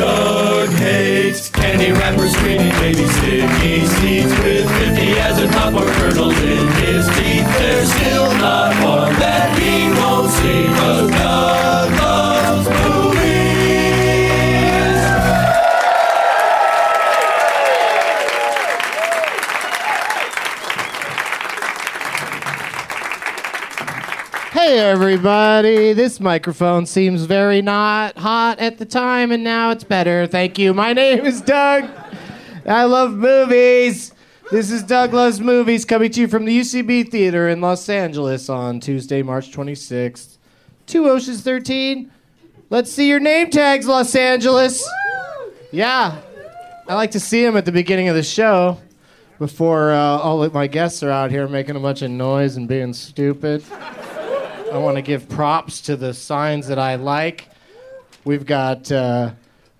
Doug hates candy wrappers, screaming baby sticky seeds with 50 as a top or kernels in his teeth. There's still not one that he won't see, 'cause Hey everybody, this microphone seems very not hot at the time and now it's better. Thank you. My name is Doug. I love movies. This is Doug Loves Movies coming to you from the UCB Theater in Los Angeles on Tuesday, March 26th. Two Oceans 13. Let's see your name tags, Los Angeles. Yeah. I like to see them at the beginning of the show before uh, all of my guests are out here making a bunch of noise and being stupid. I want to give props to the signs that I like. We've got uh,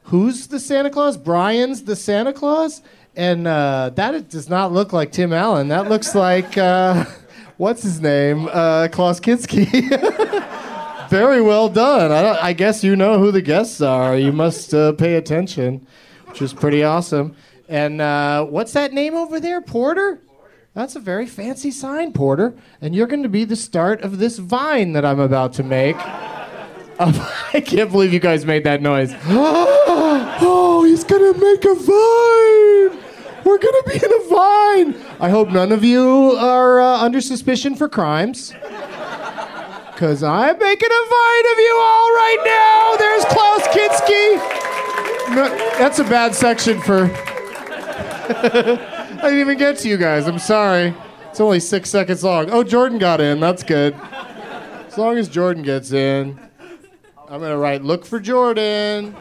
who's the Santa Claus? Brian's the Santa Claus, and uh, that does not look like Tim Allen. That looks like uh, what's his name, uh, Klaus Kinski. Very well done. I, I guess you know who the guests are. You must uh, pay attention, which is pretty awesome. And uh, what's that name over there, Porter? That's a very fancy sign, Porter. And you're going to be the start of this vine that I'm about to make. Um, I can't believe you guys made that noise. oh, he's going to make a vine. We're going to be in a vine. I hope none of you are uh, under suspicion for crimes. Because I'm making a vine of you all right now. There's Klaus Kinski. No, that's a bad section for. I didn't even get to you guys. I'm sorry. It's only six seconds long. Oh, Jordan got in. That's good. As long as Jordan gets in, I'm gonna write "Look for Jordan."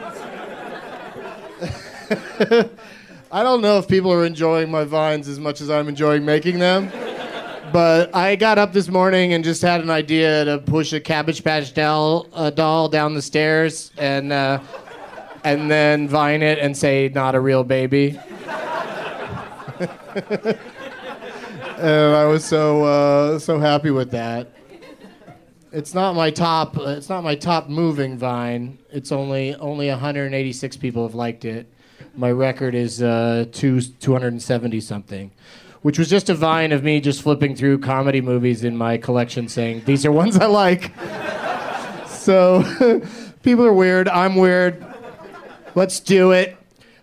I don't know if people are enjoying my vines as much as I'm enjoying making them. But I got up this morning and just had an idea to push a Cabbage Patch doll, doll down the stairs, and uh, and then vine it and say not a real baby. And I was so uh, so happy with that. It's not my top. It's not my top moving Vine. It's only only 186 people have liked it. My record is uh, two 270 something, which was just a Vine of me just flipping through comedy movies in my collection, saying these are ones I like. so people are weird. I'm weird. Let's do it.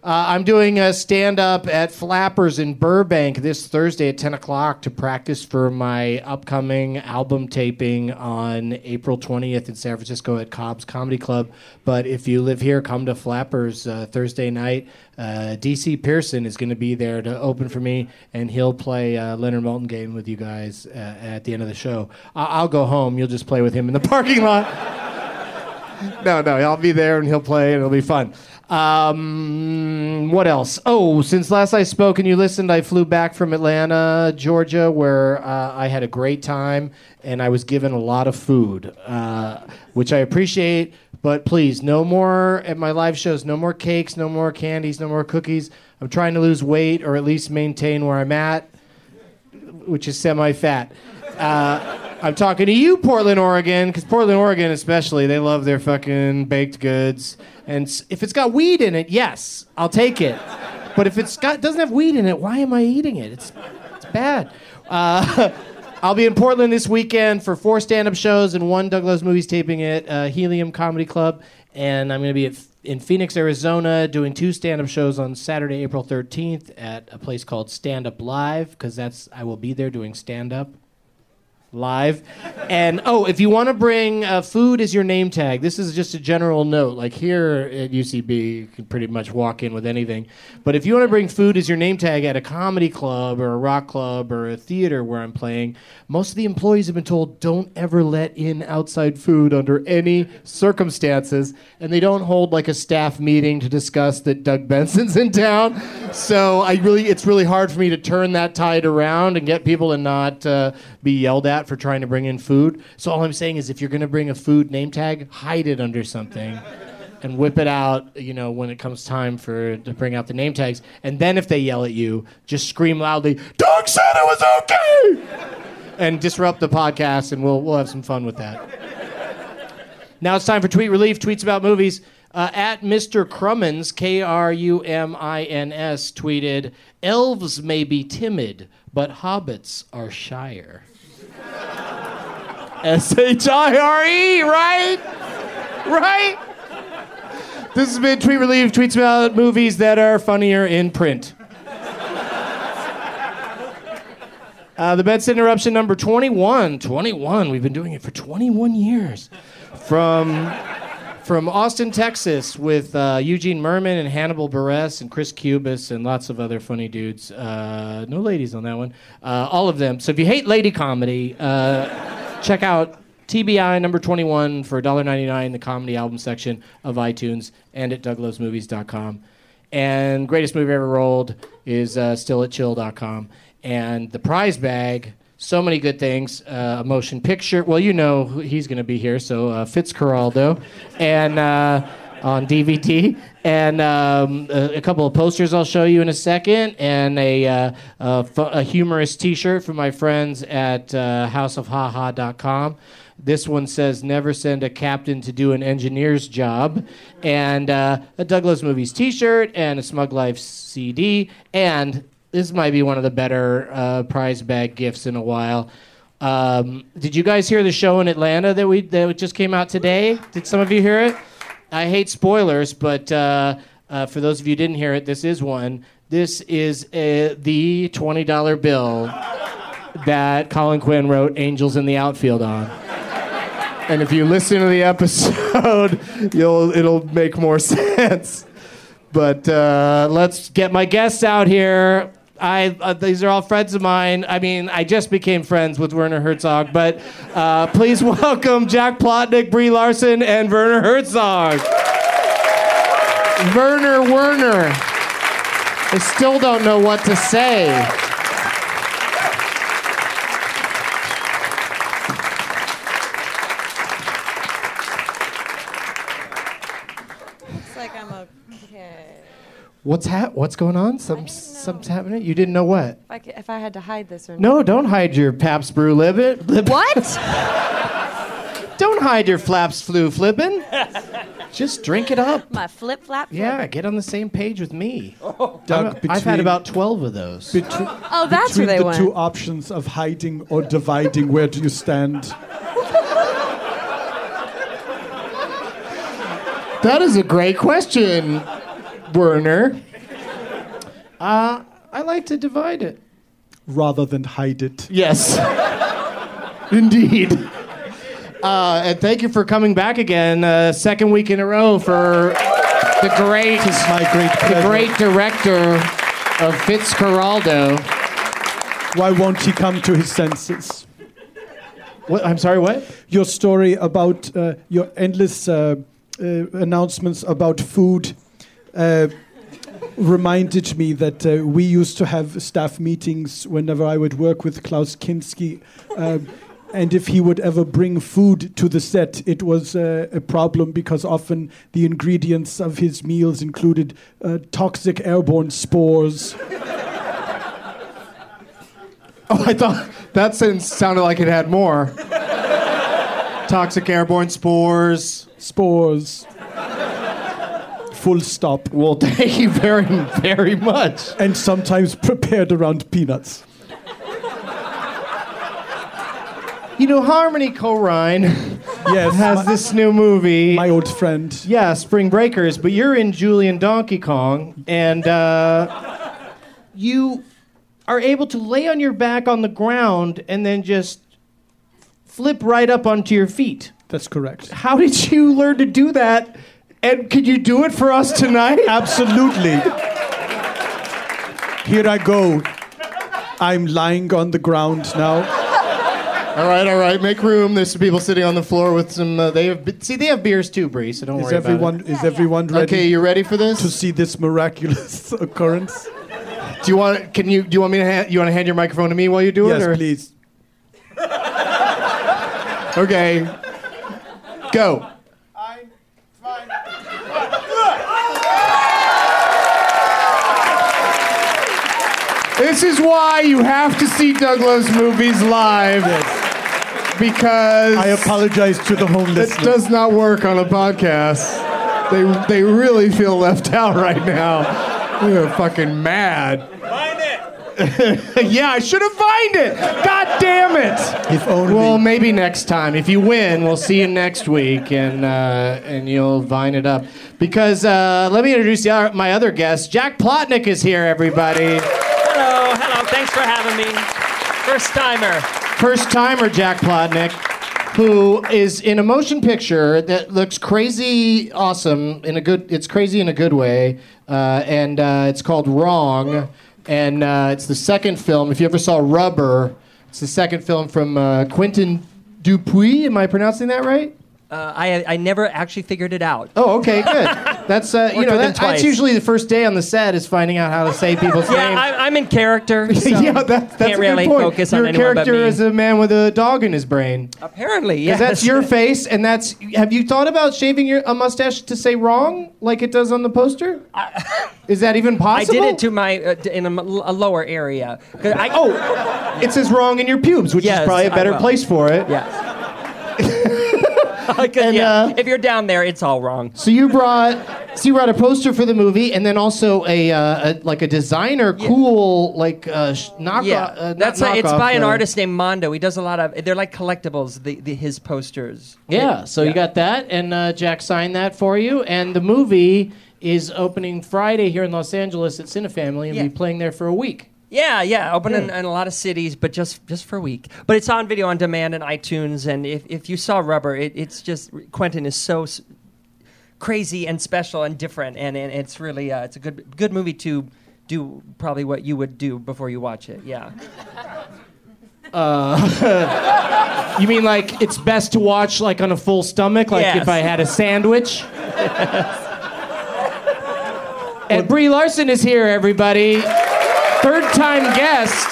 Uh, I'm doing a stand up at Flappers in Burbank this Thursday at 10 o'clock to practice for my upcoming album taping on April 20th in San Francisco at Cobb's Comedy Club. But if you live here, come to Flappers uh, Thursday night. Uh, DC Pierson is going to be there to open for me, and he'll play uh, Leonard Maltin game with you guys uh, at the end of the show. I- I'll go home. You'll just play with him in the parking lot. no, no, I'll be there and he'll play and it'll be fun. Um, what else? Oh, since last I spoke and you listened, I flew back from Atlanta, Georgia, where uh, I had a great time and I was given a lot of food, uh, which I appreciate. But please, no more at my live shows, no more cakes, no more candies, no more cookies. I'm trying to lose weight or at least maintain where I'm at, which is semi fat. Uh, I'm talking to you, Portland, Oregon, because Portland, Oregon, especially, they love their fucking baked goods. And if it's got weed in it, yes, I'll take it. But if got doesn't have weed in it, why am I eating it? It's it's bad. Uh, I'll be in Portland this weekend for four stand-up shows and one Doug Loves Movies taping at uh, Helium Comedy Club, and I'm going to be at, in Phoenix, Arizona, doing two stand-up shows on Saturday, April 13th, at a place called Stand Up Live, because that's I will be there doing stand-up live. And oh, if you want to bring uh, food as your name tag, this is just a general note. Like here at UCB, you can pretty much walk in with anything. But if you want to bring food as your name tag at a comedy club or a rock club or a theater where I'm playing, most of the employees have been told don't ever let in outside food under any circumstances. And they don't hold like a staff meeting to discuss that Doug Benson's in town. So I really, it's really hard for me to turn that tide around and get people to not uh, be yelled at for trying to bring in food. So all I'm saying is, if you're going to bring a food name tag, hide it under something, and whip it out. You know, when it comes time for to bring out the name tags, and then if they yell at you, just scream loudly, "Doug said it was okay," and disrupt the podcast, and we'll we'll have some fun with that. Now it's time for tweet relief. Tweets about movies. Uh, at Mr. Krumins, K R U M I N S, tweeted, Elves may be timid, but hobbits are shyer. S H I R E, right? Right? This has been Tweet Relief, tweets about movies that are funnier in print. Uh, the Benson Interruption number 21. 21. We've been doing it for 21 years. From, from Austin, Texas, with uh, Eugene Mirman and Hannibal Buress and Chris Cubis and lots of other funny dudes. Uh, no ladies on that one. Uh, all of them. So if you hate lady comedy, uh, check out TBI number 21 for $1.99 in the comedy album section of iTunes and at douglovesmovies.com. And greatest movie ever rolled is uh, still at chill.com. And the prize bag, so many good things. Uh, a motion picture. Well, you know he's going to be here, so uh, Fitzcarraldo. And uh, on DVD. And um, a, a couple of posters I'll show you in a second. And a, uh, a, a humorous t shirt from my friends at uh, houseofhaha.com. This one says, Never send a captain to do an engineer's job. And uh, a Doug Loves Movies t shirt and a Smug Life CD. And this might be one of the better uh, prize bag gifts in a while. Um, did you guys hear the show in Atlanta that we that just came out today? Did some of you hear it? I hate spoilers, but uh, uh, for those of you who didn't hear it, this is one. This is uh, the twenty dollar bill that Colin Quinn wrote "Angels in the Outfield" on. And if you listen to the episode, you'll it'll make more sense. But uh, let's get my guests out here. I uh, these are all friends of mine. I mean, I just became friends with Werner Herzog, but uh, please welcome Jack Plotnick, Brie Larson, and Werner Herzog. Werner Werner. I still don't know what to say. Looks like I'm I'm okay. What's hap- What's going on? Some something's happening. You didn't know what? If I, c- if I had to hide this or No, don't hide your Pabst Brew Libbit. Lib- What? Don't hide your flaps flu flippin'. Just drink it up. My flip flap. Yeah, get on the same page with me. Oh, Doug, I've- I've had between- about 12 of those. Between, Oh, that's between where they the went. two options of hiding or dividing, where do you stand? That is a great question, Werner. Uh, I like to divide it. Rather than hide it. Yes. Indeed. Uh, and thank you for coming back again, uh, second week in a row for the great, It's my great the great director of Fitzcarraldo. Why won't he come to his senses? What? I'm sorry. What? Your story about uh, your endless uh, uh, announcements about food uh, reminded me that uh, we used to have staff meetings whenever I would work with Klaus Kinski. Um, and if he would ever bring food to the set, it was uh, a problem because often the ingredients of his meals included uh, toxic airborne spores. Oh, I thought that sentence sounded like it had more. Toxic airborne spores. Spores. Full stop. Well, thank you very, very much. And sometimes prepared around peanuts. You know, Harmony Korine Yes, has my, this new movie. my old friend. yeah, Spring Breakers, but you're in Julian Donkey Kong, and uh, you are able to lay on your back on the ground and then just flip right up onto your feet. That's correct. How did you learn to do that? And could you do it for us tonight? Absolutely. Here I go. I'm lying on the ground now. All right, all right. Make room. There's some people sitting on the floor with some. Uh, they have be- see, they have beers too, Brie. So don't Is worry everyone is everyone about it. ready Okay, you ready for this? to see this miraculous occurrence? do you want? Can you? Do you want me to? Hand, you want to hand your microphone to me while you do Yes, it? or- please. Okay. Go. This is why you have to see Doug Loves Movies live. Because I apologize to the home it listeners. does not work on a podcast. They they really feel left out right now. They're fucking mad. Find it! yeah, I should have fined it. God damn it. If only. Well, maybe next time. If you win, we'll see you next week, and uh, and you'll vine it up. Because uh, let me introduce you, our- my other guest. Jack Plotnick is here, everybody. Hello. Thanks for having me. First timer. First timer, Jack Plotnick, who is in a motion picture that looks crazy awesome in a good. It's crazy in a good way, uh, and uh, it's called Wrong, and uh, it's the second film. If you ever saw Rubber, it's the second film from uh, Quentin Dupieux. Am I pronouncing that right? Uh, I I never actually figured it out. Oh, okay, good. That's uh, you Worked know with him that, that's usually the first day on the set is finding out how to say people's Yeah, names. I, I'm in character. So yeah, that, that's can't a really good point. focus Your on anyone but character me. is a man with a dog in his brain. Apparently, Because yes. that's your face, and that's. Have you thought about shaving your a mustache to say wrong, like it does on the poster? Is that even possible? I possible? did it to my uh, in a, m- a lower area. 'Cause I, Oh, it says wrong in your pubes, which Yes, is probably a I better will. place for it. yeah. 'Cause, And, yeah, uh, if you're down there, it's all wrong. So you brought, so you brought a poster for the movie, and then also a, uh, a like a designer, cool like uh, sh- knock. Yeah, uh, that's a, it's knockoff, by an uh, artist named Mondo. He does a lot of. They're like collectibles. The, the his posters. Yeah, so you got that, and uh, Jack signed that for you, and the movie is opening Friday here in Los Angeles at Cinefamily, and Yeah. be playing there for a week. Yeah, yeah, open in, in a lot of cities, but just just for a week. But it's on video on demand and iTunes. And if, if you saw Rubber, it, it's just Quentin is so s- crazy and special and different, and, and it's really uh, it's a good good movie to do probably what you would do before you watch it. Yeah. You mean like it's best to watch like on a full stomach, like Yes. if I had a sandwich? and Brie Larson is here, everybody. Third time guest,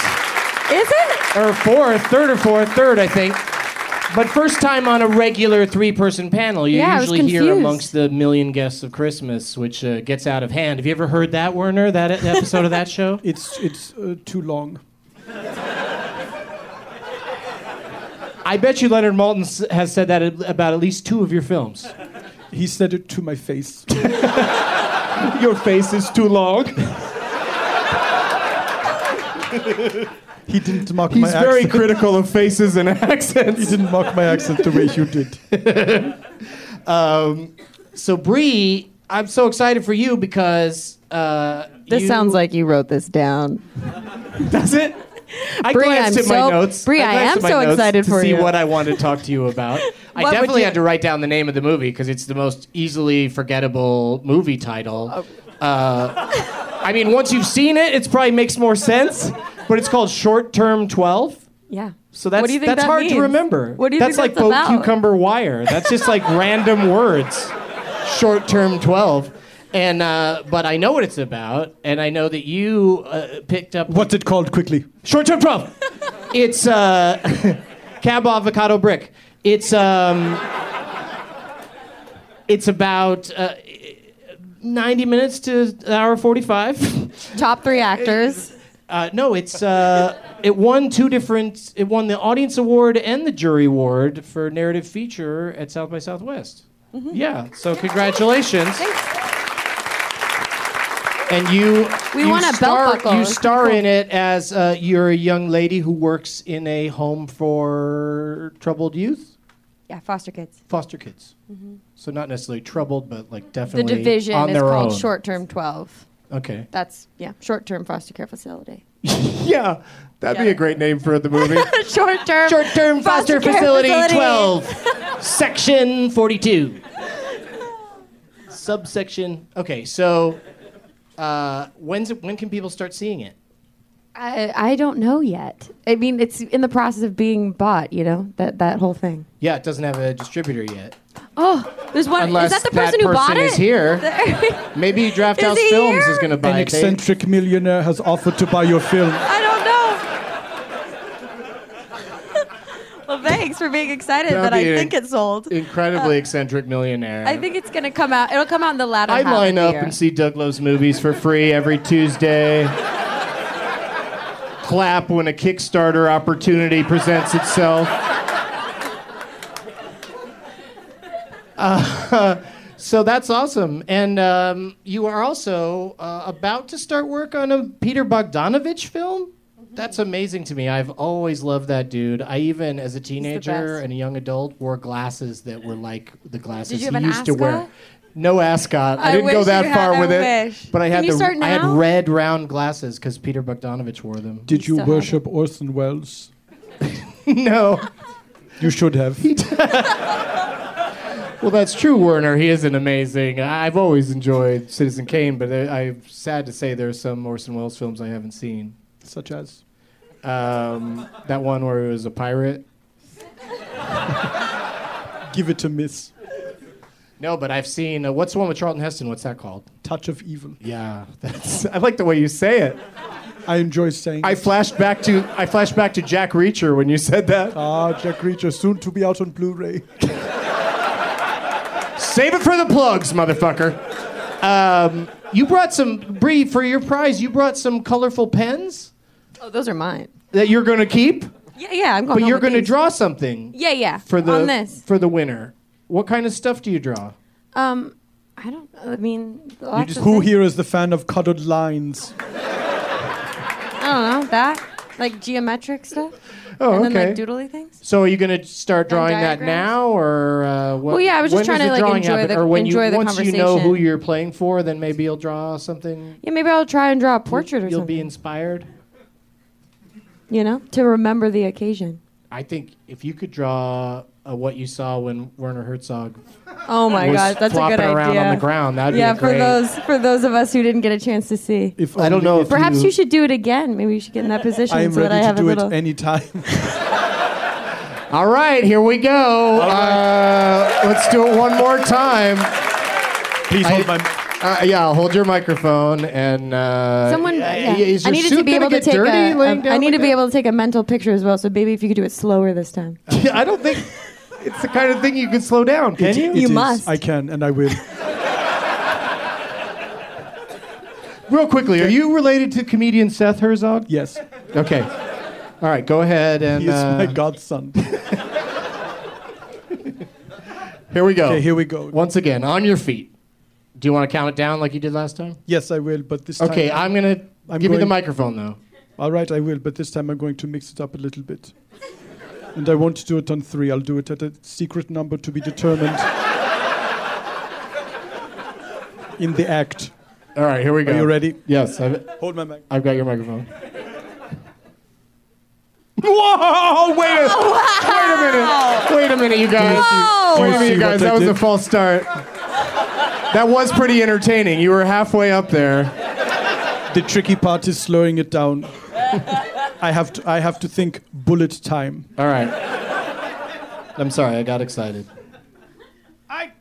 Is it? or fourth, third or fourth, third, I think. But first time on a regular three-person panel. You Yeah, I was usually hear amongst the million guests of Christmas, which uh, gets out of hand. Have you ever heard that, Werner? That e- episode of that show? It's it's uh, too long. I bet you Leonard Maltin has said that about at least two of your films. He said it to my face. Your face is too long. He didn't mock He's my very critical of faces and accents. He didn't mock my accent the way you did. Um, so Brie, I'm so excited for you because uh, This you- sounds like you wrote this down. does it? I Brie, glanced I'm at my so- notes. Brie, I glanced am so excited to for see you. what I want to talk to you about. I definitely you- had to write down the name of the movie because it's the most easily forgettable movie title. Oh. Uh, I mean, once you've seen it, it probably makes more sense. But it's called Short Term Twelve. Yeah. So that's What do you think that's that hard to remember. What do you that's think like that's boat about? cucumber wire. That's just like random words. Short term twelve. And uh, but I know what it's about, and I know that you uh, picked up What's it called quickly? short term twelve. it's uh, cab avocado brick. It's um, it's about uh, ninety minutes to hour forty five. Top three actors. Uh, no, it's uh, it won two different. It won the audience award and the jury award for narrative feature at South by Southwest. Mm-hmm. Yeah, so congratulations. And you, We you won a belt star, buckle. You star in it as uh, you're a young lady who works in a home for troubled youth, Yeah, foster kids. foster kids. So not necessarily troubled, but like Mm-hmm. The division on is their called own. Short Term 12. Okay. That's, yeah, short term foster care facility. Yeah, that'd be a great name for the movie. short term. Short term foster, care facility, facility. 12, section 42. Subsection. Okay, so uh, when's it, when can people start seeing it? I, I don't know yet. I mean, it's in the process of being bought, you know, that, that whole thing. Yeah, it doesn't have a distributor yet. Oh, there's one. Unless is that the that person who bought it? is here. Maybe Draft House he Films here? is going to buy An it. They- eccentric millionaire has offered to buy your film. I don't know. well, thanks for being excited That'd that I be a- think it's sold. Incredibly uh, eccentric millionaire. I think it's gonna come out. It'll come out in the latter I'd half of line up and see Doug Love's movies for free every Tuesday. Clap when a Kickstarter opportunity presents itself. Uh, so that's awesome. And um, you are also uh, about to start work on a Peter Bogdanovich film? That's amazing to me. I've always loved that dude. I even, as a teenager and a young adult, wore glasses that were like the glasses he used to wear. Ascot? No ascot. I, I didn't go that far with I it. wish. But I Can had you the start I had red round glasses because Peter Bogdanovich wore them. Did you still worship Orson Welles? no. You should have. Well, that's true, Werner. He is an amazing. I've always enjoyed Citizen Kane, but I, I'm sad to say there are some Orson Welles films I haven't seen. Such as. Um, that one where he was a pirate. Give it to miss. No, but I've seen. Uh, what's the one with Charlton Heston? What's that called? Touch of evil. Yeah, that's. I like the way you say it. I enjoy saying. I flashed back to. I flashed back to Jack Reacher when you said that. ah, Jack Reacher, soon to be out on Blu-ray. Save it for the plugs, motherfucker. Um, you brought some Brie for your prize. You brought some colorful pens Oh, those are mine. that you're going to keep, Yeah, yeah. I'm going. To But home you're with going to these. draw something Yeah, yeah. for the on this. for the winner. What kind of stuff do you draw? Um, I don't. I mean, lots just, of who things. here is the fan of cuddled lines? I don't know that. Like geometric stuff. Oh, and okay. then like doodly things. so are you going to start drawing that diagrams? now, or uh, what, Well, yeah, I was just trying does to, the like, drawing enjoy happen? the- or when enjoy you the once you know who you're playing for, then maybe you'll draw something. Yeah, maybe I'll try and draw a portrait or something. You'll be inspired. you know, to remember the occasion. I think if you could draw uh, what you saw when Werner Herzog Oh my was god, that's a flopping good around idea. on the ground, that'd yeah, be for great. those for those of us who didn't get a chance to see. If I don't know if if Perhaps you- you should do it again. Maybe you should get in that position I am so that ready I to have a do little. it anytime. All right, here we go. Uh, let's do it one more time. Please hold my. Uh, yeah, hold your microphone and. Uh, Someone, yeah. is I your needed suit to be able to take dirty a. laying a- down I need like to be able to take a mental picture as well. So, baby, if you could do it slower this time. yeah, I don't think It's the kind of thing you can slow down, can It- you? it You is. must. I can, and I will. Real quickly, are you related to comedian Seth Herzog? Yes, Okay. All right, go ahead and he is uh, my godson. here we go. Okay, here we go. Once again, on your feet. Do you want to count it down like you did last time? Yes, I will, but this time. Okay, I'm gonna I'm give me the microphone though. All right, I will, but this time I'm going to mix it up a little bit. And I won't do it on three. I'll do it at a secret number to be determined in the act. All right, here we go. Are you ready? Yes, I've, Hold my mic. I've got your microphone. Whoa! Wait a, oh, wait a minute! Wait a minute, you guys! Whoa! Wait a minute, you guys! That was a false start. That was pretty entertaining. You were halfway up there. The tricky part is slowing it down. I have to. I have to think bullet time. All right. I'm sorry, I got excited. I.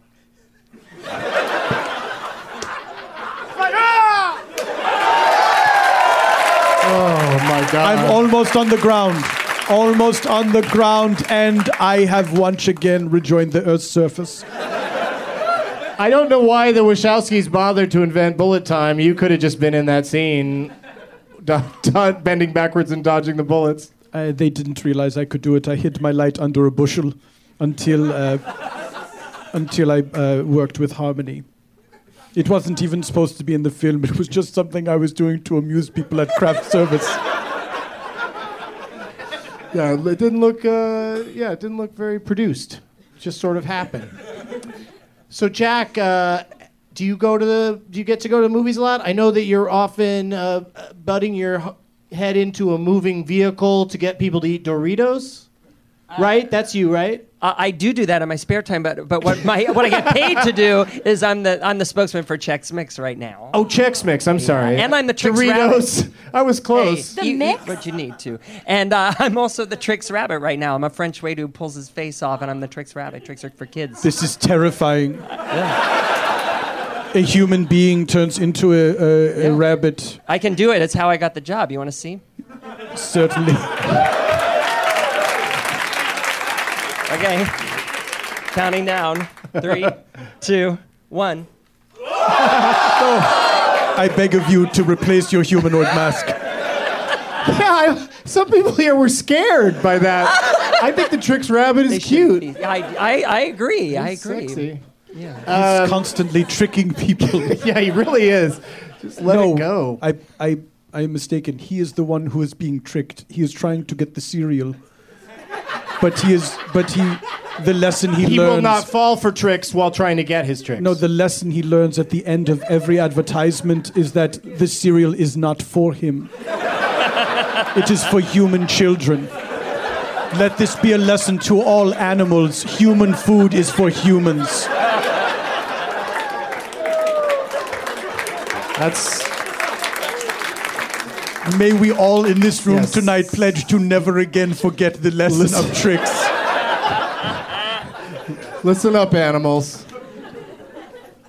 Oh my god! I'm almost on the ground. Almost on the ground, and I have once again rejoined the Earth's surface. I don't know why the Wachowskis bothered to invent bullet time. You could have just been in that scene, do- do- bending backwards and dodging the bullets. Uh, they didn't realize I could do it. I hid my light under a bushel until uh, until I uh, worked with Harmony. It wasn't even supposed to be in the film. It was just something I was doing to amuse people at craft service. Yeah, it didn't look. Uh, yeah, it didn't look very produced. It just sort of happened. So, Jack, uh, do you go to the? Do you get to go to the movies a lot? I know that you're often uh, butting your head into a moving vehicle to get people to eat Doritos. right? That's you, right? Uh, I do do that in my spare time, but but what my what I get paid to do is I'm the I'm the spokesman for Chex Mix right now. Oh, Chex Mix. I'm sorry. And I'm the Trix Doritos. I was close. Hey, The you mix? what you need to. And uh, I'm also the Trix Rabbit right now. I'm a French waiter who pulls his face off, and I'm the Trix Rabbit. Tricks are for kids. This is terrifying. A human being turns into a, a, a Yeah. rabbit. I can do it. It's how I got the job. You want to see? Certainly. Okay. Counting down. Three, two, one. I beg of you to replace your humanoid mask. Yeah, I, some people here were scared by that. I think the Trix Rabbit is cute. be- I, I, I agree. I agree. Sexy. He's um, constantly tricking people. Yeah, he really is. Just let no, it go. I, I, I am mistaken. He is the one who is being tricked. He is trying to get the cereal. But he is, but he, the lesson he, he learns. He will not fall for tricks while trying to get his tricks. no, the lesson he learns at the end of every advertisement is that the cereal is not for him. it is for human children. Let this be a lesson to all animals. Human food is for humans. That's May we all in this room Yes. tonight pledge to never again forget the lesson Listen. of tricks. listen up, animals.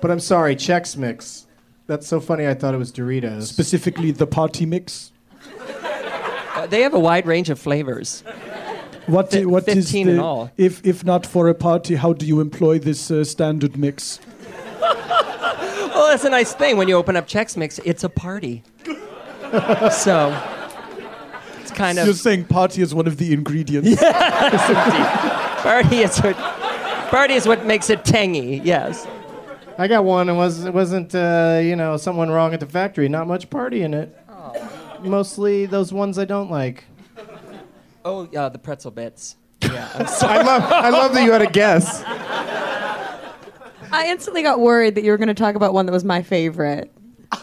But I'm sorry, Chex Mix. That's so funny. I thought it was Doritos. Specifically, the party mix. Uh, they have a wide range of flavors. What, Fi- what is 15 the, in all. If, if not for a party, how do you employ this uh, standard mix? Well, that's a nice thing. When you open up Chex Mix, it's a party. so it's kind of. You're saying party is one of the ingredients. party is what party is what makes it tangy. Yes. I got one. It was it wasn't uh, you know someone wrong at the factory. Not much party in it. Mostly those ones I don't like. Oh, uh, the pretzel bits. Yeah. I'm so- I love I love that you had a guess. I instantly got worried that you were going to talk about one that was my favorite.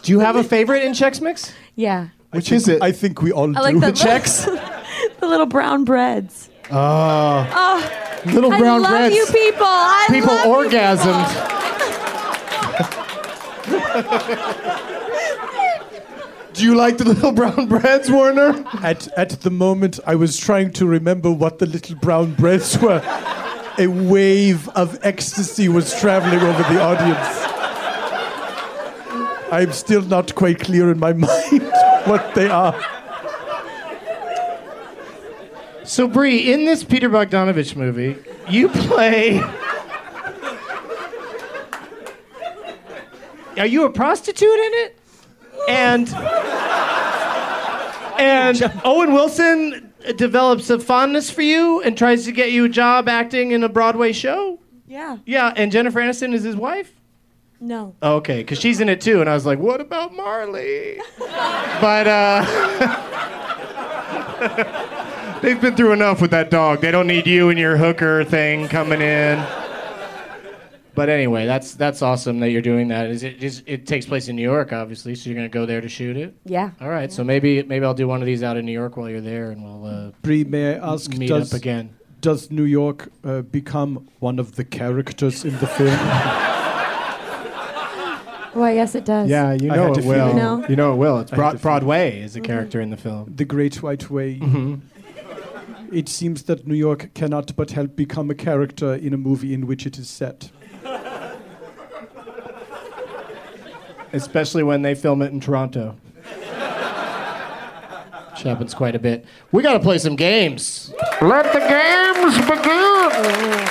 Do you have a favorite in Chex Mix? Yeah. Which is it? I think we all I like do. the Chex. the little brown breads. Oh, Oh, little brown breads. I love breads. you people. I People love you orgasmed. Do you like the little brown breads, Werner? At, at the moment, I was trying to remember what the little brown breads were. A wave of ecstasy was traveling over the audience. I'm still not quite clear in my mind what they are. So, Brie, in this Peter Bogdanovich movie, you play. Are you a prostitute in it? And and Owen Wilson develops a fondness for you and tries to get you a job acting in a Broadway show. Yeah. Yeah, and Jennifer Aniston is his wife. No. Okay, because she's in it too, and I was like, "What about Marley?" but uh, they've been through enough with that dog. They don't need you and your hooker thing coming in. But anyway, that's that's awesome that you're doing that. Is it? Is, it takes place in New York, obviously, so you're gonna go there to shoot it. Yeah. All right, so maybe maybe I'll do one of these out in New York while you're there, and we'll uh, Brie, may I ask, meet does, up again. does New York uh, become one of the characters in the film? Well, yes, it does. Yeah, you know it to will. You know? You know it will. It's I had Broad- to feel- Broadway is a character in the film. the Great White Way. Mm-hmm. It seems that New York cannot but help become a character in a movie in which it is set. Especially when they film it in Toronto. Which happens quite a bit. We got to play some games. Let the games begin.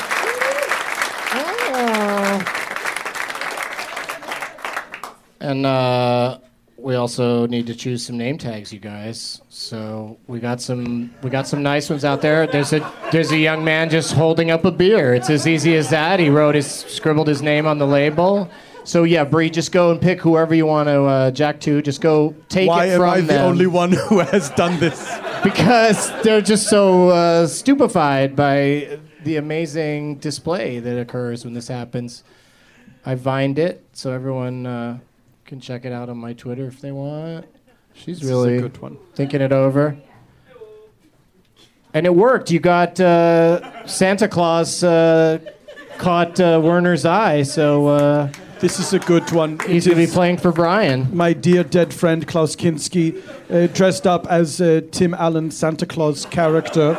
And uh, we also need to choose some name tags, you guys. So we got some we got some nice ones out there. There's a there's a young man just holding up a beer. It's as easy as that. He wrote his scribbled his name on the label. So yeah, Brie, just go and pick whoever you want to uh, jack to. Just go take Why it am from I the them only one who has done this? because they're just so uh, stupefied by the amazing display that occurs when this happens. I vined it, so everyone uh, can check it out on my Twitter if they want. She's This really a good one. thinking it over. And it worked. You got uh, Santa Claus uh, caught uh, Werner's eye, so uh, This is a good one. he's going to be playing for Brian. my dear dead friend Klaus Kinski, uh, dressed up as uh, Tim Allen's Santa Claus character.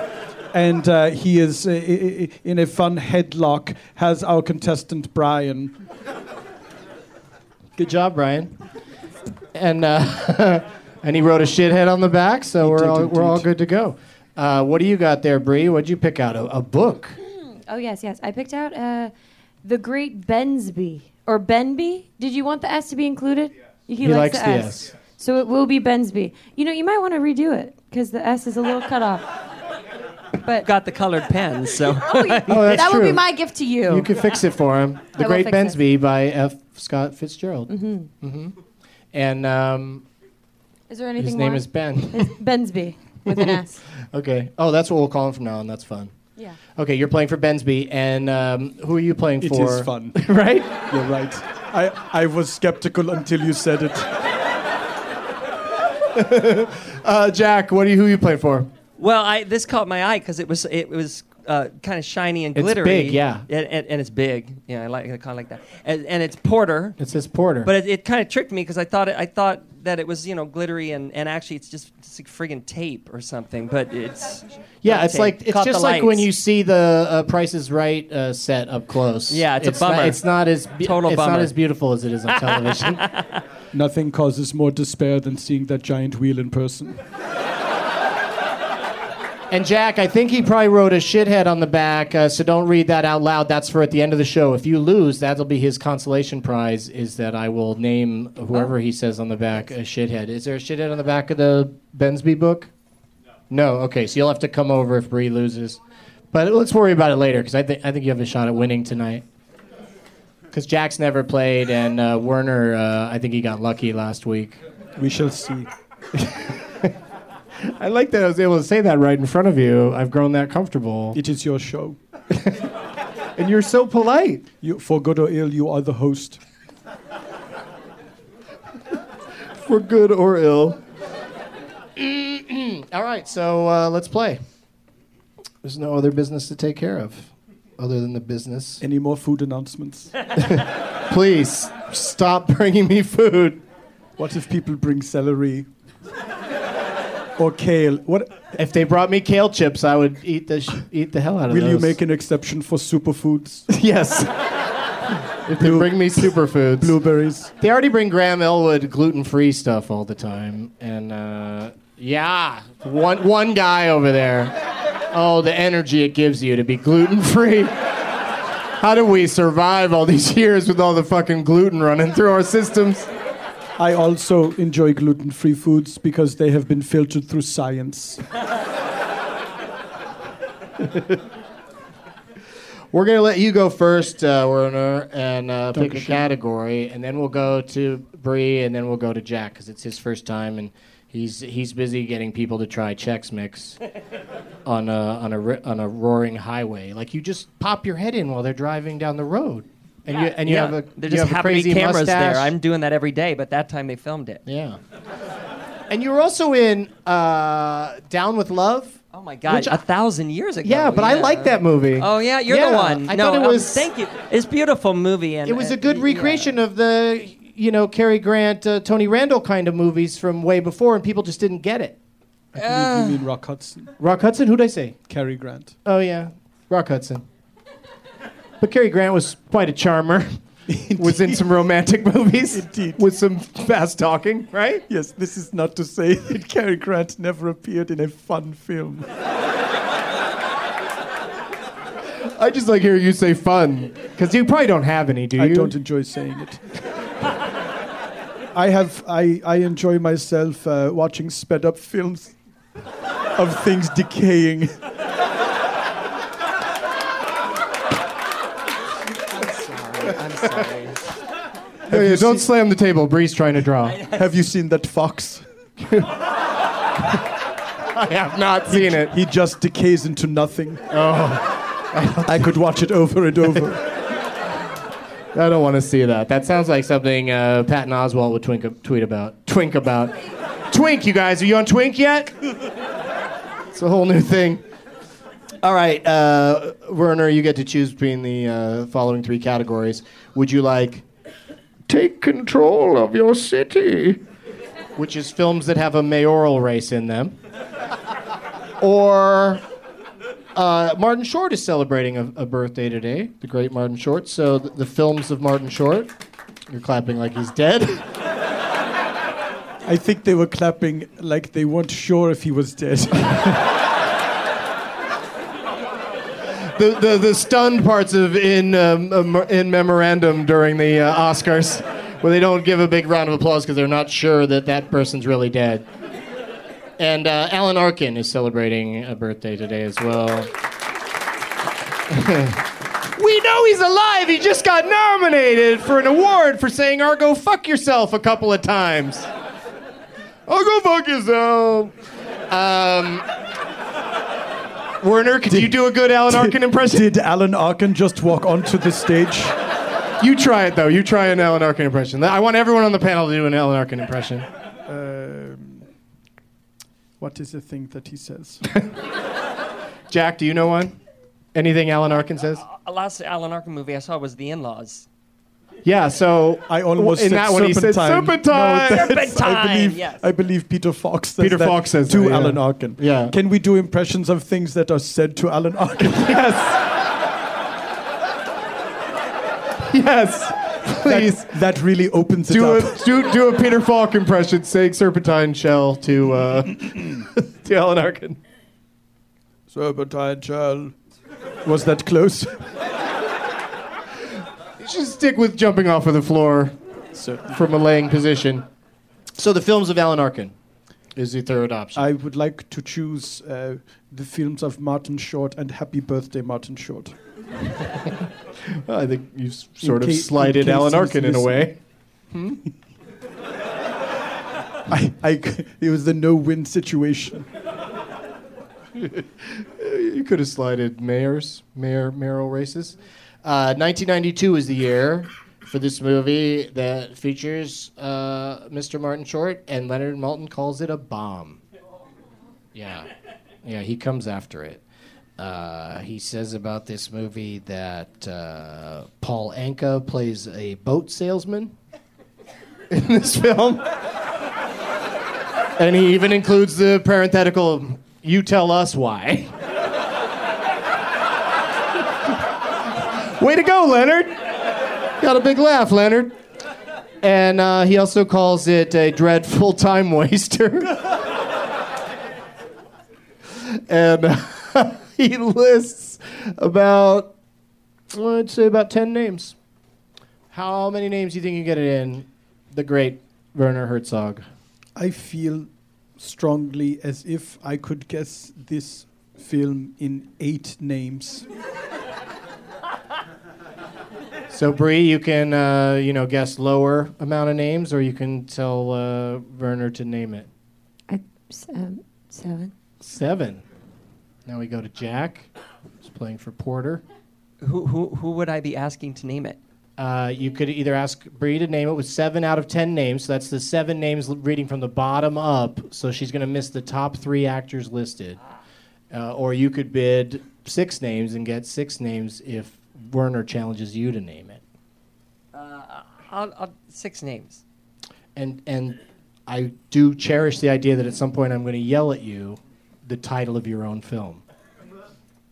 And uh, he is uh, i- i- in a fun headlock, has our contestant Brian. Good job, Brian. And uh, and he wrote a shithead on the back, so we're all we're all good to go. Uh, what do you got there, Brie? What'd you pick out? A, a book. Oh yes, yes. I picked out uh, the Great Bensby or Benby. Did you want the S to be included? He, He likes the S. So it will be Bensby. You know, you might want to redo it because the S is a little cut off. But Got the colored pens, so oh, yeah, Oh, that's that would be my gift to you. You could fix it for him. The I Great fix it. Bensby by F. Scott Fitzgerald. Mm-hmm. And um, is there anything his name more? is Ben. It's Bensby with an S. okay. Oh, that's what we'll call him from now on. That's fun. Yeah. Okay, you're playing for Bensby, and um, who are you playing It for? is fun. right? You're right. I, I was skeptical until you said it. Uh, Jack, what are you? Who are you playing for? well, I this caught my eye because it was it was uh, kind of shiny and It's glittery. big, yeah. and, and, and it's big. Yeah, I like I kind of like that. And, and it's porter, It says Porter. but it, it kind of tricked me because I thought it, I thought that it was you know glittery and, and actually it's just it's like friggin' tape or something. But it's Yeah, it's tape. like it's Caught just the like when you see the uh, Price is Right uh, set up close. Yeah, it's a Not, bummer. it's not as be- Total it's bummer. not as beautiful as it is on television. Nothing causes more despair than seeing that giant wheel in person. And Jack, I think he probably wrote a shithead on the back, uh, so don't read that out loud. That's for at the end of the show. If you lose, that'll be his consolation prize. Is that I will name whoever he says on the back a shithead. Is there a shithead on the back of the Bensby book? No. No. Okay, so you'll have to come over if Brie loses. But let's worry about it later because I think I think you have a shot at winning tonight. Because Jack's never played, and uh, Werner, uh, I think he got lucky last week. We shall see. I like that I was able to say that right in front of you. I've grown that comfortable. It is your show. And you're so polite. You, for good or ill, you are the host. For good or ill. All right, so uh, let's play. There's no other business to take care of other than the business. Any more food announcements? Please stop bringing me food. What if people bring celery? Or kale? What If they brought me kale chips, I would eat the sh- eat the hell out of it. will those. you make an exception for superfoods? yes. if they bring me superfoods. Blueberries. They already bring Graham Elwood gluten-free stuff all the time, and uh, yeah, one one guy over there. Oh, the energy it gives you to be gluten free. How do we survive all these years with all the fucking gluten running through our systems? I also enjoy gluten free foods because they have been filtered through science. We're gonna let you go first, uh, Werner, and uh, pick a Dankeschön. category, and then we'll go to Brie, and then we'll go to Jack because it's his first time, and he's he's busy getting people to try Chex Mix on a on a on a roaring highway. Like you just pop your head in while they're driving down the road, and you and you yeah. have a there you just have a happen to be cameras mustache. there. I'm doing that every day, but that time they filmed it. yeah. And you were also in uh, Down with Love. Oh my god, Which a I- thousand years ago. Yeah, but I like that movie. Oh yeah, you're Yeah, the one. I no, thought it um, was- thank you. It's a beautiful movie, and It was uh, a good y- recreation of the, you know, Cary Grant, uh, Tony Randall kind of movies from way before, and people just didn't get it. I believe you mean Rock Hudson, Rock Hudson, who'd I say? Cary Grant. Oh yeah, Rock Hudson. But Cary Grant was quite a charmer. was in some romantic movies Indeed. with some fast talking, right? Yes, this is not to say that Cary Grant never appeared in a fun film. I just like hearing you say fun because you probably don't have any, do you? I don't enjoy saying it. I have I, I enjoy myself uh, watching sped up films of things decaying. I'm. Yeah, yeah, don't slam the table. Brie's trying to draw. Have you seen that fox? I have not seen it. He just decays into nothing. Oh. I could watch it over and over. I don't want to see that. That sounds like something uh, Patton Oswalt would twink, tweet about. Twink about. Twink, you guys. Are you on Twink yet? It's a whole new thing. All right, uh, Werner, you get to choose between the uh, following three categories. Would you like Take Control of Your City, which is films that have a mayoral race in them, or uh, Martin Short is celebrating a, a birthday today, the great Martin Short. So th- the films of Martin Short. You're clapping like he's dead. I think they were clapping like they weren't sure if he was dead. the, the, the stunned parts of in, um, um, in memorandum during the uh, Oscars, where they don't give a big round of applause because they're not sure that that person's really dead. And uh, Alan Arkin is celebrating a birthday today as well. we know he's alive. He just got nominated for an award for saying "Argo, fuck yourself" a couple of times. Argo, fuck yourself. Um, Werner, could you do a good Alan Arkin impression? Did Alan Arkin just walk onto the stage? You try it though. You try an Alan Arkin impression. I want everyone on the panel to do an Alan Arkin impression. Um, what is the thing that he says? Jack, do you know one? Anything Alan Arkin says? The last Alan Arkin movie I saw was The In-Laws. Yeah. So I almost in said that one he said serpentine. serpentine. No, that's- I Serpentine, believe, yes. I believe Peter Falk says Peter that Falk says to that, yeah. Alan Arkin. Yeah. Can we do impressions of things that are said to Alan Arkin? yes. yes. Please. that, that really opens it Do up. a, do, do a Peter Falk impression saying serpentine shell to, uh, to Alan Arkin. Serpentine shell. Was that close? You should stick with jumping off of the floor from a laying position. So the films of Alan Arkin is the third option. I would like to choose uh, the films of Martin Short and Happy Birthday, Martin Short. I think you've s- sort of case- in slighted Alan he's Arkin in a way. I, I, it was the no-win situation. You could have slided mayors, mayor, mayoral races. Uh, 1992 is the year for this movie that features uh, Mr. Martin Short, and Leonard Maltin calls it a bomb. Yeah, yeah, he comes after it. Uh, he says about this movie that uh, Paul Anka plays a boat salesman in this film. And he even includes the parenthetical, you tell us why. Way to go, Leonard. Got a big laugh, Leonard. And uh, he also calls it a dreadful time waster. and uh, he lists about, I'd say about 10 names. How many names do you think you get it in? The great Werner Herzog. I feel strongly as if I could guess this film in eight names. So Brie, you can uh, you know guess lower amount of names, or you can tell uh, Werner to name it. I, s- um, seven. Seven. Now we go to Jack. He's playing for Porter. Who, who, who would I be asking to name it? Uh, you could either ask Brie to name it with seven out of ten names. So that's the seven names l- reading from the bottom up. So she's going to miss the top three actors listed. Uh, or you could bid six names and get six names if Werner challenges you to name it. I'll, I'll, six names. And and I do cherish the idea that at some point I'm going to yell at you the title of your own film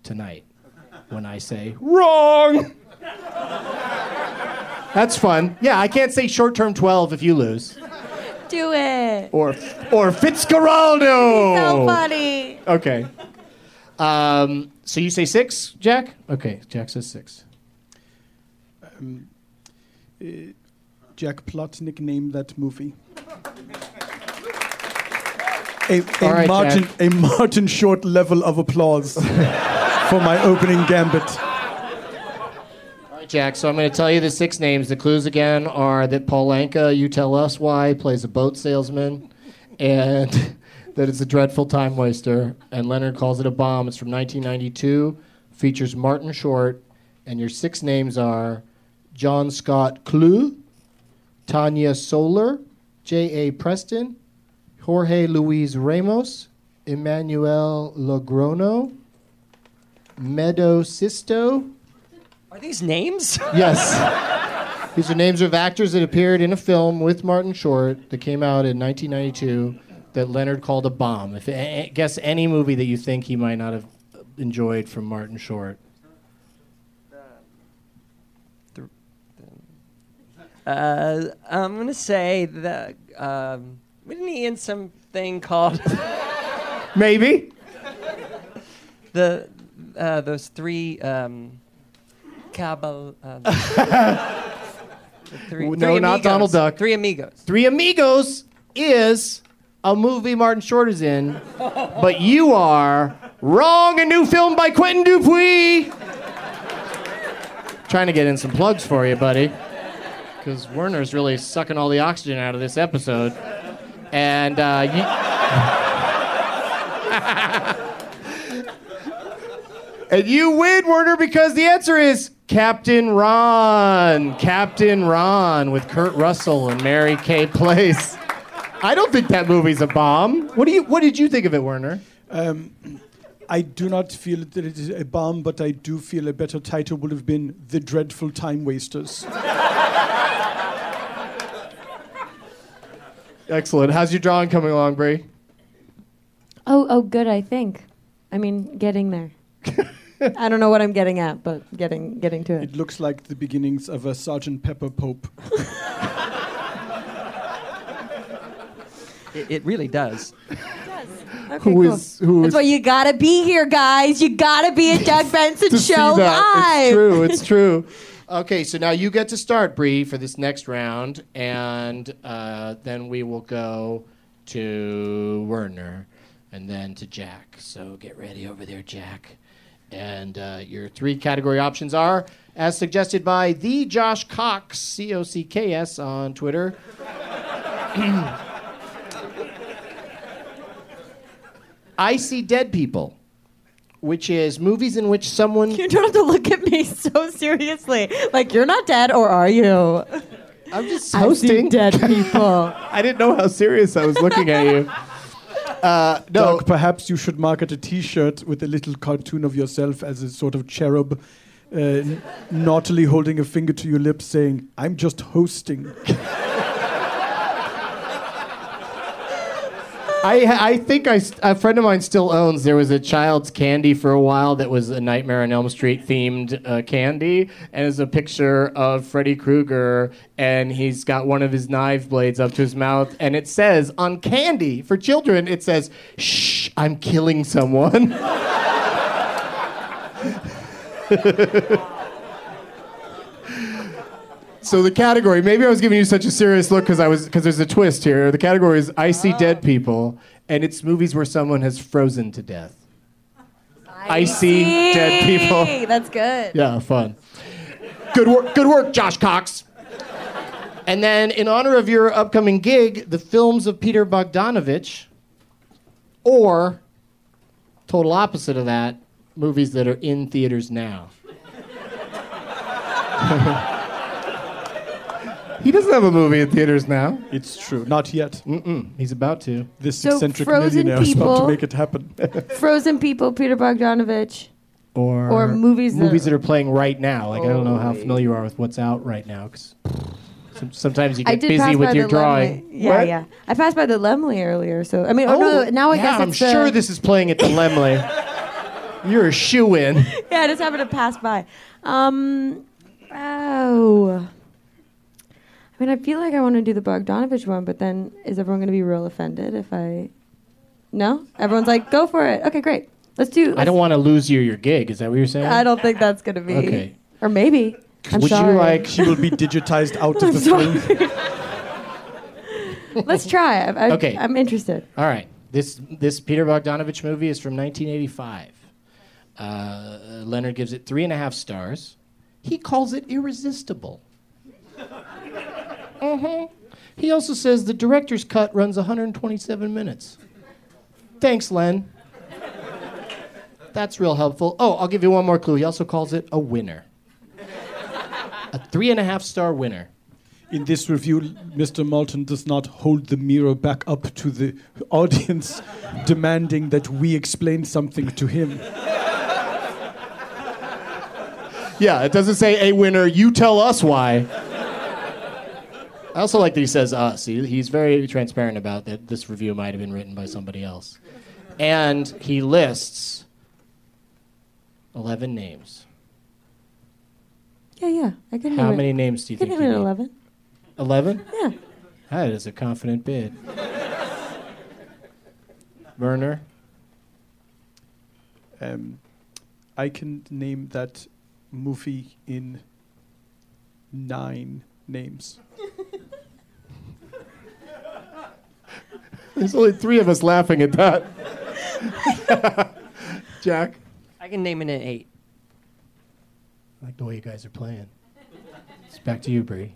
tonight when I say wrong. That's fun. Yeah, I can't say short term 12 if you lose. Do it. Or or Fitzcarraldo. So funny. Okay. Um, so you say six, Jack? Okay, Jack says six. Um, uh, Jack Plotnick named that movie. A, a, right, Martin, Jack. a Martin Short level of applause for my opening gambit. All right, Jack. So I'm going to tell you the six names. The clues again are that Paul Anka, you tell us why, plays a boat salesman, and that it's a dreadful time waster. And Leonard calls it a bomb. It's from 1992, features Martin Short, and your six names are John Scott Clough, Tanya Soler, J.A. Preston, Jorge Luis Ramos, Emmanuel Logrono, Meadow Sisto. Are these names? Yes. These are names of actors that appeared in a film with Martin Short that came out in 1992 that Leonard called a bomb. If a- guess any movie that you think he might not have enjoyed from Martin Short. Uh, I'm gonna say that. Um, wasn't he in something called Maybe. the uh, those three um, cabal? Uh, the three, No, three not amigos. Donald Duck. Three amigos. Three Amigos is a movie Martin Short is in, but you are wrong. A new film by Quentin Dupieux. Trying to get in some plugs for you, buddy, because Werner's really sucking all the oxygen out of this episode, and uh, you. And you win, Werner, because the answer is Captain Ron. Captain Ron with Kurt Russell and Mary Kay Place. I don't think that movie's a bomb. What do you? What did you think of it, Werner? Um, I do not feel that it is a bomb, but I do feel a better title would have been The Dreadful Time Wasters. Excellent. How's your drawing coming along, Brie? Oh, oh, good. I think. I mean, getting there. I don't know what I'm getting at, but getting getting to it. It looks like the beginnings of a Sergeant Pepper Pope. It, it really does. Okay, Who cool. is- who That's is- why you gotta be here, guys. You gotta be at Doug Benson to see show that. live. It's true. It's true. Okay, so now you get to start, Brie, for this next round, and uh, then we will go to Werner, and then to Jack. So get ready over there, Jack. And uh, your three category options are, as suggested by the Josh Cox, C O C K S, on Twitter. I see dead people, which is movies in which someone You don't have to look at me so seriously. Like you're not dead, or are you? I'm just hosting. dead people. I didn't know how serious I was looking at you. Uh, no, Doug, perhaps you should market a T-shirt with a little cartoon of yourself as a sort of cherub, uh, n- naughtily holding a finger to your lips, saying, "I'm just hosting." I I think I a friend of mine still owns. There was a child's candy for a while that was a Nightmare on Elm Street themed uh, candy, and it's a picture of Freddy Krueger, and he's got one of his knife blades up to his mouth, and it says on candy for children, it says, "Shh, I'm killing someone." So the category, maybe I was giving you such a serious look because I was because there's a twist here. The category is I see dead oh. people, and it's movies where someone has frozen to death. I see dead people. That's good. Yeah, fun. Good work, good work, Josh Cox. And then, in honor of your upcoming gig, the films of Peter Bogdanovich, or total opposite of that, movies that are in theaters now. he doesn't have a movie in theaters now. It's true. Not yet. Mm-mm, he's about to. This So eccentric Frozen millionaire is about to make it happen. Frozen people, Peter Bogdanovich. Or, Or movies that- movies that are playing right now. Like I don't know how Oh. familiar you are with what's out right now, because sometimes you I get did busy pass with your the drawing. Laemmle. Yeah, What? yeah. I passed by the Laemmle earlier, so I mean, oh, no, now I yeah, guess I'm it's sure this is playing at the Laemmle. You're a shoe in. Yeah, I just happened to pass by. Um, oh. I mean, I feel like I want to do the Bogdanovich one, but then is everyone going to be real offended if I? No, everyone's like, go for it. Okay, great. Let's do. I don't want to lose you your gig. Is that what you're saying? I don't think that's going to be. Okay. Or maybe. I'm Would sorry. you like? she will be digitized out of the sorry. frame. Let's try. I, I, Okay. I'm interested. All right. This this Peter Bogdanovich movie is from 1985. Uh, Leonard gives it three and a half stars. He calls it irresistible. Hmm He also says the director's cut runs 127 minutes. Thanks, Len. That's real helpful. Oh, I'll give you one more clue. He also calls it a winner. A three and a half star winner. In this review, Mr. Maltin does not hold the mirror back up to the audience, demanding that we explain something to him. Yeah, it doesn't say a winner. You tell us why. I also like that he says us. He, he's very transparent about that. This review might have been written by somebody else, and he lists eleven names. Yeah, yeah. I can How many it. names do you I can think? name you need? 11. Eleven. Yeah. That is a confident bid. Werner. Um, I can name that movie in nine names. There's only three of us laughing at that. Jack. I can name it an eight. I like the way you guys are playing. It's back to you, Brie.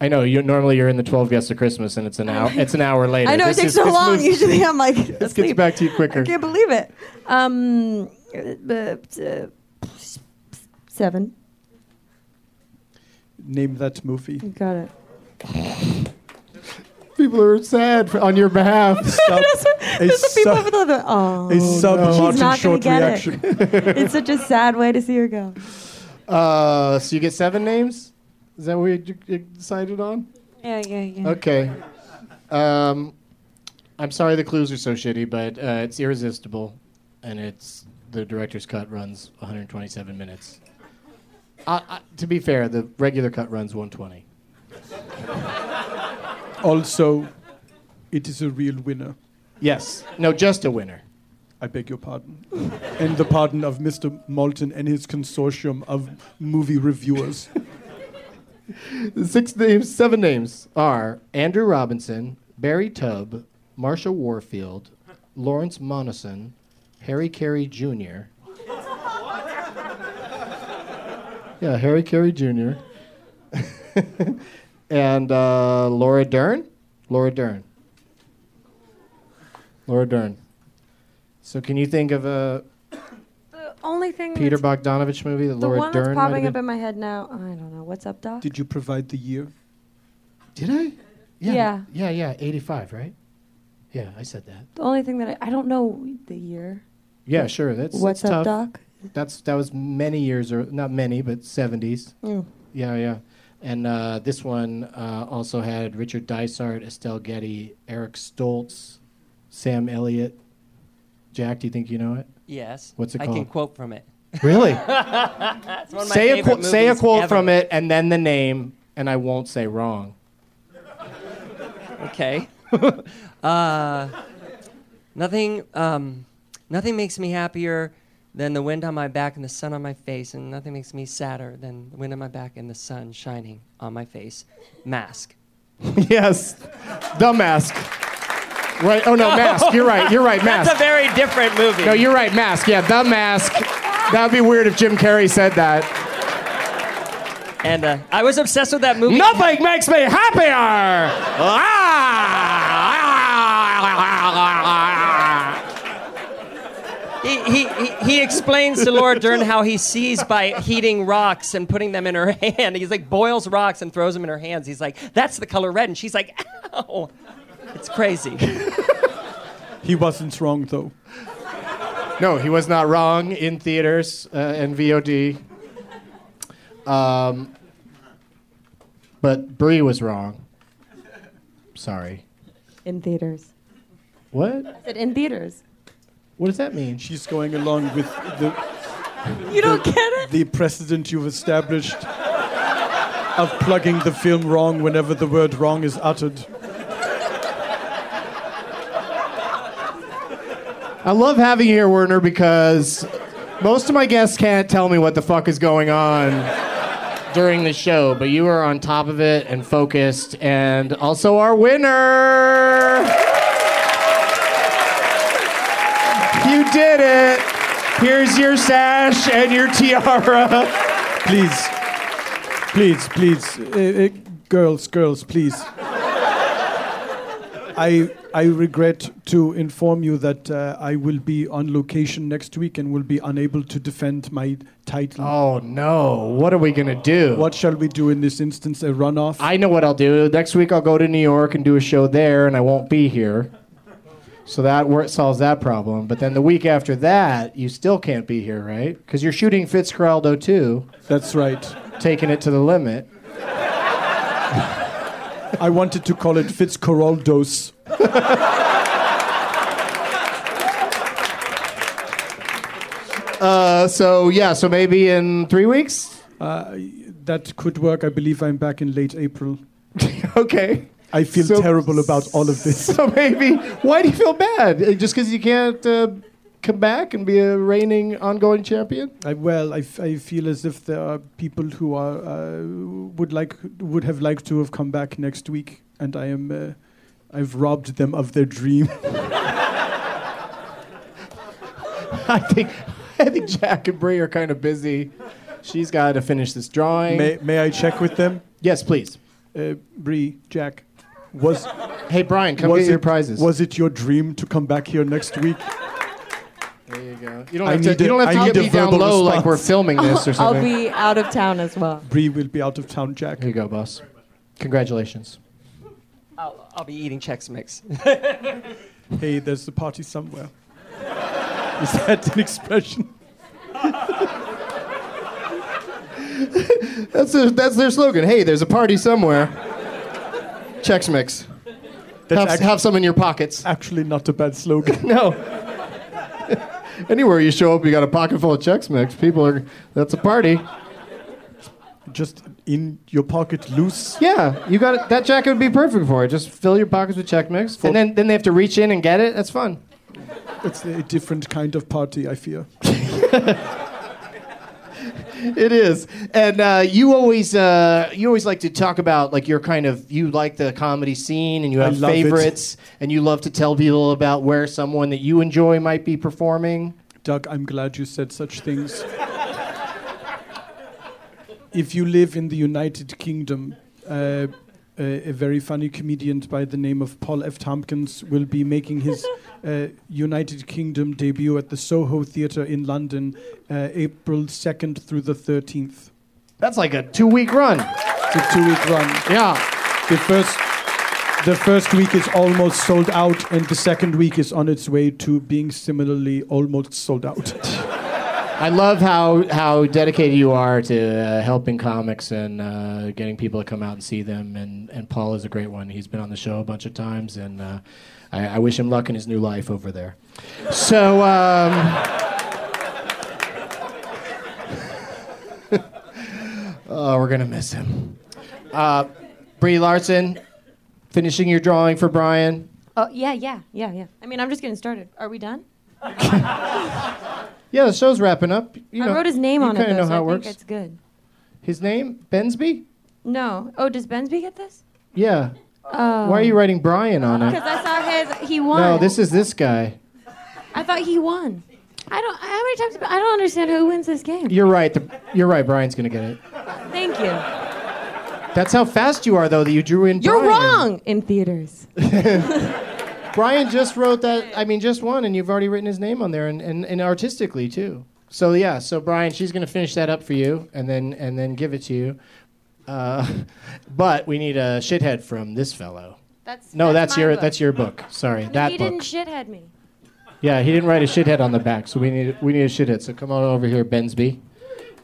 I know you normally you're in the 12 guests of Christmas and it's an hour it's an hour later. I know This it takes is- so long. moves- Usually I'm like, This gets back to you quicker. I can't believe it. Um, uh, uh, seven. Name that movie. You got it. People are sad on your behalf. Sub, a There's the people sub, over there. Oh, a sub She's not get it. reaction. it's such a sad way to see her go. Uh, so you get seven names? Is that what you, you decided on? Yeah, yeah, yeah. Okay. Um, I'm sorry the clues are so shitty, but uh, it's irresistible, and it's the director's cut runs 127 minutes. Uh, to be fair, the regular cut runs 120. Also, it is a real winner. Yes. No, just a winner. I beg your pardon. and the pardon of Mr. Maltin and his consortium of movie reviewers. The six names, seven names are Andrew Robinson, Barry Tubb, Marsha Warfield, Lawrence Monoson, Harry Carey Jr. yeah, Harry Carey Jr. and uh, Laura Dern. Laura Dern. Laura Dern. So, can you think of a The only thing Peter that's, Bogdanovich movie that the Laura one Dern that's might popping up been? in my head now. I don't know. What's up, Doc? Did you provide the year? Did I? Yeah. Yeah, yeah, 85, right? Yeah, I said that. the only thing that I, I don't know the year. Yeah, sure. That's What's that's up, tough. Doc? That's that was many years or not many, but seventies. Mm. Yeah, yeah. And uh, this one uh, also had Richard Dysart, Estelle Getty, Eric Stoltz, Sam Elliott. Jack, do you think you know it? Yes. What's it I can quote from it. Really? One of my say a quote. Say a quote ever. from it, and then the name, and I won't say wrong. Okay. uh, nothing. Um, nothing makes me happier than the wind on my back and the sun on my face, and nothing makes me sadder than the wind on my back and the sun shining on my face. Mask. yes, the mask. Right? Oh no, mask. You're right. You're right. Mask. That's a very different movie. No, you're right. Mask. Yeah, the mask. That'd be weird if Jim Carrey said that. and uh, I was obsessed with that movie. Nothing makes me happier. Ah! He, he, he, he explains to Laura Dern how he sees by heating rocks and putting them in her hand. He's like boils rocks and throws them in her hands. He's like, that's the color red. And she's like, ow. It's crazy. He wasn't wrong though. No, he was not wrong in theaters uh, and VOD. Um, but Brie was wrong. Sorry. In theaters. What? I said in theaters. What does that mean? She's going along with the You don't get it? the precedent you've established of plugging the film wrong whenever the word wrong is uttered. I love having you here, Werner, because most of my guests can't tell me what the fuck is going on during the show, but you are on top of it and focused, and also our winner. Here's your sash and your tiara. Please, please, please, uh, uh, girls, girls, please. I I regret to inform you that uh, I will be on location next week and will be unable to defend my title. Oh no! What are we gonna do? What shall we do in this instance? A runoff? I know what I'll do. Next week I'll go to New York and do a show there, and I won't be here. So that wor- solves that problem. But then the week after that, you still can't be here, right? Because you're shooting Fitzcarraldo too, That's right. taking it to the limit. I wanted to call it Fitzcarraldos. Uh, so yeah, so maybe in three weeks. Uh, that could work. I believe I'm back in late April. okay. I feel So- terrible about all of this. So maybe. Why do you feel bad? Uh, Just because you can't uh, come back and be a reigning, ongoing champion? I, well, I, f- I feel as if there are people who are uh, would like would have liked to have come back next week, and I am uh, I've robbed them of their dream. I think I think Jack and Brie are kind of busy. She's got to finish this drawing. may may I check with them? yes, please. Uh, Brie, Jack, was Hey, Brian, come was get it your prizes. was it your dream to come back here next week? there you go. You don't I have need to, you a- don't have I to need get a me down verbal low like response. we're filming this or I'll be out of town as well. Brie will be out of town, Jack. Here you go, boss. Congratulations. I'll, I'll be eating Chex Mix. Hey, there's a party somewhere. Is that an expression? That's their, that's their slogan. Hey, there's a party somewhere. Chex Mix. Have, act- have some in your pockets. actually not a bad slogan. No. Anywhere you show up, you got a pocket full of Chex Mix. People are. That's a party. Just in your pocket, loose. Yeah, you got it. That jacket would be perfect for it. Just fill your pockets with Chex Mix, and then then they have to reach in and get it. That's fun. It's a different kind of party, I fear. It is, and uh, you always uh, you always like to talk about like your kind of you like the comedy scene and you have love it. favorites and you love to tell people about where someone that you enjoy might be performing. Doug, I'm glad you said such things. if you live in the United Kingdom, uh, a, a very funny comedian by the name of Paul F. Tompkins will be making his uh, United Kingdom debut at the Soho Theatre in London, uh, April 2nd through the 13th. That's like a two week run. It's a two-week run. Yeah. The first, the first week is almost sold out, and the second week is on its way to being similarly almost sold out. I love how how dedicated you are to uh, helping comics and uh, getting people to come out and see them. And, and Paul is a great one. He's been on the show a bunch of times, and uh, I, I wish him luck in his new life over there. So. Um, oh, we're gonna miss him. Uh, Brie Larson, finishing your drawing for Brian. Oh yeah, yeah, yeah, yeah. I mean, I'm just getting started. Are we done? Yeah, the show's wrapping up. You I know, wrote his name you on it, kinda though, know so how I it works. think it's good. His name, Bensby. No. Oh, does Bensby get this? Yeah. Oh. Why are you writing Brian on it? Because I saw his. He won. No, this is this guy. I thought he won. I don't. How many times? I don't understand who wins this game. You're right. The, you're right. Brian's gonna get it. Thank you. That's how fast you are, though. That you drew in. You're Brian. wrong in theaters. Brian just wrote that. I mean, just one, and you've already written his name on there, and, and, and artistically too. So yeah. So Brian, she's gonna finish that up for you, and then and then give it to you. Uh, but we need a shithead from this fellow. That's No, that's, my your book. that's your book. Sorry, that he book. didn't shithead me. Yeah, he didn't write a shithead on the back, so we need we need a shithead. So come on over here, Bensby,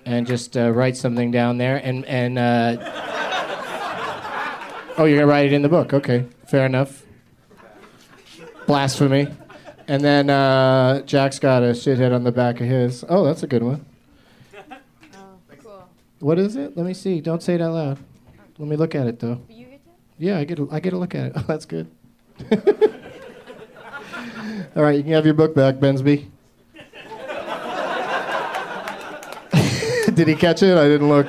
and just uh, write something down there. And and uh, oh, you're gonna write it in the book? Okay, fair enough. Blasphemy. And then uh, Jack's got a shithead on the back of his. Oh, that's a good one. What is it? Let me see. Don't say it out loud. Let me look at it though. Yeah, I get a, I get a look at it. Oh, that's good. All right, you can have your book back, Bensby. Did he catch it? I didn't look.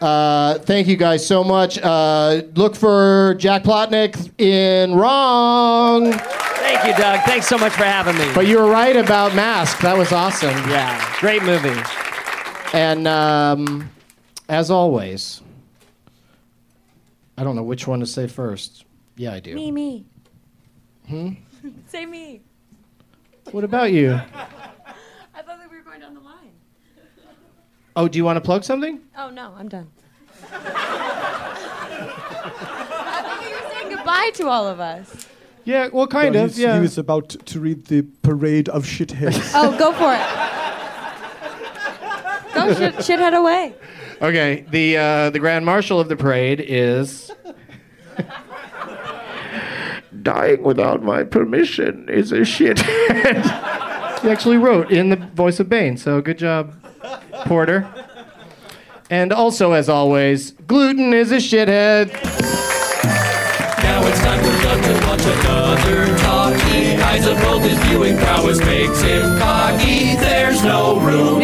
Uh, thank you guys so much. Uh, look for Jack Plotnick in Wrong. Thank you, Doug. Thanks so much for having me. But you were right about Mask. That was awesome. yeah, great movie. And um, as always, I don't know which one to say first. Yeah, I do. Me, me. Hmm? Say me. What about you? I thought that we were going down the line. Oh, do you want to plug something? Oh no, I'm done. I thought you were saying goodbye to all of us. Yeah, well, kind No, of. Yeah. He was about to read the parade of shitheads. Oh, go for it. Go shit, shithead away. Okay, the uh, the grand marshal of the parade is dying without my permission is a shit. he actually wrote in the voice of Bane, so good job, Porter. And also, as always, gluten is a shithead. Now it's time for Doug to launch another talkie. Eyes of both his viewing prowess makes him cocky. There's no room